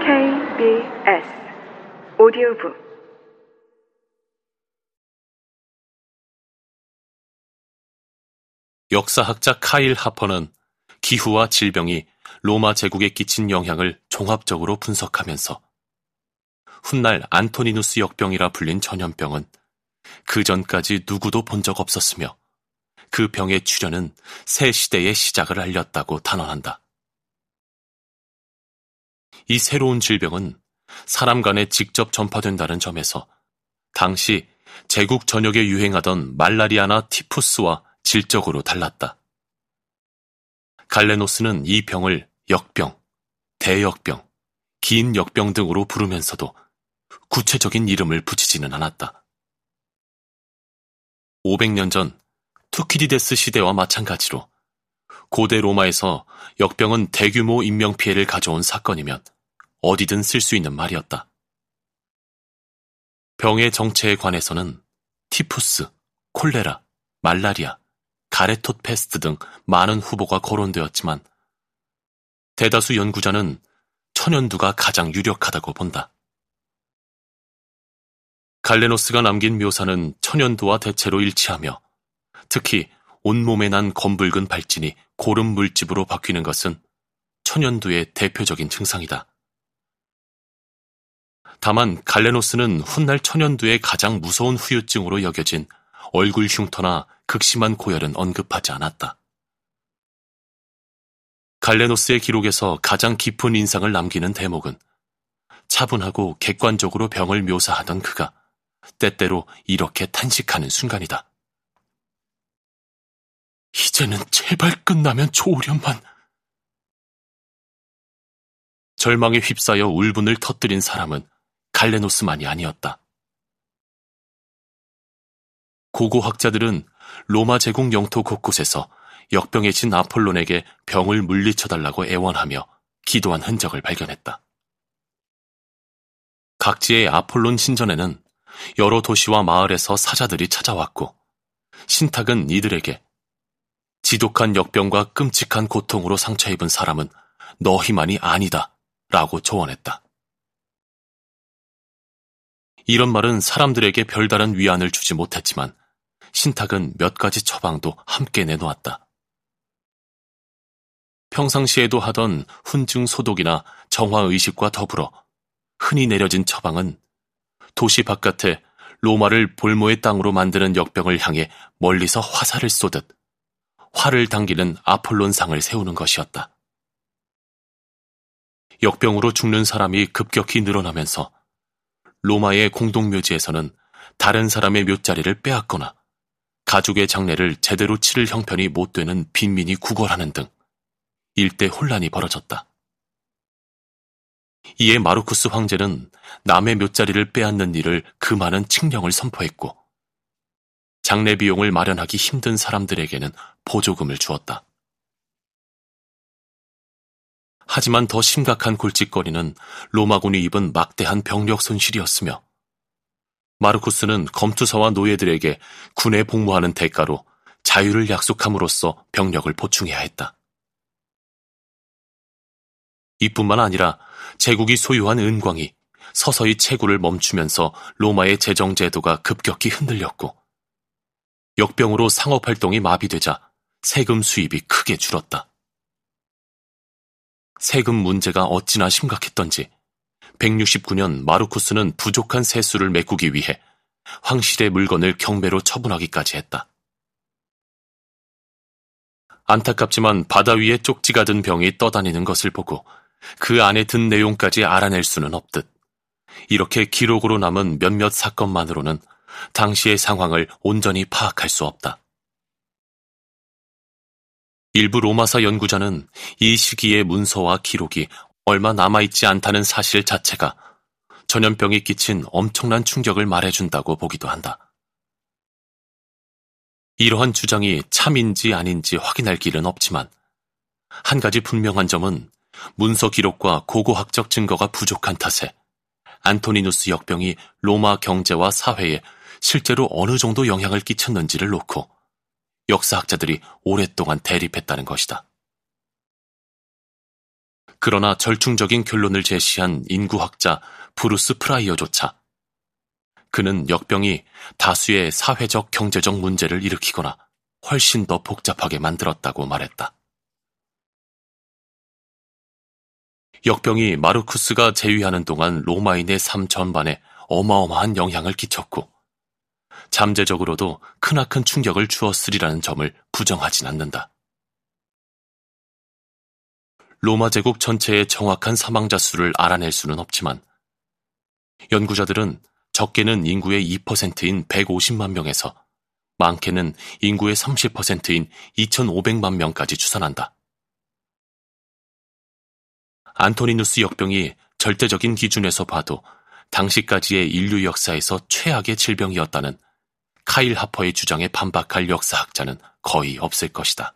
KBS 오디오북 역사학자 카일 하퍼는 기후와 질병이 로마 제국에 끼친 영향을 종합적으로 분석하면서 훗날 안토니누스 역병이라 불린 전염병은 그 전까지 누구도 본 적 없었으며 그 병의 출현은 새 시대의 시작을 알렸다고 단언한다. 이 새로운 질병은 사람 간에 직접 전파된다는 점에서 당시 제국 전역에 유행하던 말라리아나 티푸스와 질적으로 달랐다. 갈레노스는 이 병을 역병, 대역병, 긴 역병 등으로 부르면서도 구체적인 이름을 붙이지는 않았다. 500년 전 투키디데스 시대와 마찬가지로 고대 로마에서 역병은 대규모 인명피해를 가져온 사건이면 어디든 쓸 수 있는 말이었다. 병의 정체에 관해서는 티푸스, 콜레라, 말라리아, 가래톳 페스트 등 많은 후보가 거론되었지만 대다수 연구자는 천연두가 가장 유력하다고 본다. 갈레노스가 남긴 묘사는 천연두와 대체로 일치하며 특히 온몸에 난 검붉은 발진이 고름 물집으로 바뀌는 것은 천연두의 대표적인 증상이다. 다만 갈레노스는 훗날 천연두의 가장 무서운 후유증으로 여겨진 얼굴 흉터나 극심한 고열은 언급하지 않았다. 갈레노스의 기록에서 가장 깊은 인상을 남기는 대목은 차분하고 객관적으로 병을 묘사하던 그가 때때로 이렇게 탄식하는 순간이다. 이제는 제발 끝나면 좋으련만. 절망에 휩싸여 울분을 터뜨린 사람은 갈레노스만이 아니었다. 고고 학자들은 로마 제국 영토 곳곳에서 역병에 진 아폴론에게 병을 물리쳐달라고 애원하며 기도한 흔적을 발견했다. 각지의 아폴론 신전에는 여러 도시와 마을에서 사자들이 찾아왔고 신탁은 이들에게 지독한 역병과 끔찍한 고통으로 상처 입은 사람은 너희만이 아니다 라고 조언했다. 이런 말은 사람들에게 별다른 위안을 주지 못했지만 신탁은 몇 가지 처방도 함께 내놓았다. 평상시에도 하던 훈증 소독이나 정화 의식과 더불어 흔히 내려진 처방은 도시 바깥에 로마를 볼모의 땅으로 만드는 역병을 향해 멀리서 화살을 쏘듯 활을 당기는 아폴론상을 세우는 것이었다. 역병으로 죽는 사람이 급격히 늘어나면서 로마의 공동묘지에서는 다른 사람의 묘자리를 빼앗거나 가족의 장례를 제대로 치를 형편이 못 되는 빈민이 구걸하는 등 일대 혼란이 벌어졌다. 이에 마르쿠스 황제는 남의 묘자리를 빼앗는 일을 금하는 칙령을 선포했고 장례 비용을 마련하기 힘든 사람들에게는 보조금을 주었다. 하지만 더 심각한 골칫거리는 로마군이 입은 막대한 병력 손실이었으며 마르쿠스는 검투사와 노예들에게 군에 복무하는 대가로 자유를 약속함으로써 병력을 보충해야 했다. 이뿐만 아니라 제국이 소유한 은광이 서서히 채굴을 멈추면서 로마의 재정 제도가 급격히 흔들렸고 역병으로 상업 활동이 마비되자 세금 수입이 크게 줄었다. 세금 문제가 어찌나 심각했던지 169년 마르쿠스는 부족한 세수를 메꾸기 위해 황실의 물건을 경매로 처분하기까지 했다. 안타깝지만 바다 위에 쪽지가 든 병이 떠다니는 것을 보고 그 안에 든 내용까지 알아낼 수는 없듯 이렇게 기록으로 남은 몇몇 사건만으로는 당시의 상황을 온전히 파악할 수 없다. 일부 로마사 연구자는 이 시기의 문서와 기록이 얼마 남아있지 않다는 사실 자체가 전염병이 끼친 엄청난 충격을 말해준다고 보기도 한다. 이러한 주장이 참인지 아닌지 확인할 길은 없지만 한 가지 분명한 점은 문서 기록과 고고학적 증거가 부족한 탓에 안토니누스 역병이 로마 경제와 사회에 실제로 어느 정도 영향을 끼쳤는지를 놓고 역사학자들이 오랫동안 대립했다는 것이다. 그러나 절충적인 결론을 제시한 인구학자 브루스 프라이어조차 그는 역병이 다수의 사회적 경제적 문제를 일으키거나 훨씬 더 복잡하게 만들었다고 말했다. 역병이 마르쿠스가 재위하는 동안 로마인의 삶 전반에 어마어마한 영향을 끼쳤고 잠재적으로도 크나큰 충격을 주었으리라는 점을 부정하진 않는다. 로마 제국 전체의 정확한 사망자 수를 알아낼 수는 없지만 연구자들은 적게는 인구의 2%인 150만 명에서 많게는 인구의 30%인 2,500만 명까지 추산한다. 안토니누스 역병이 절대적인 기준에서 봐도 당시까지의 인류 역사에서 최악의 질병이었다는 카일 하퍼의 주장에 반박할 역사학자는 거의 없을 것이다.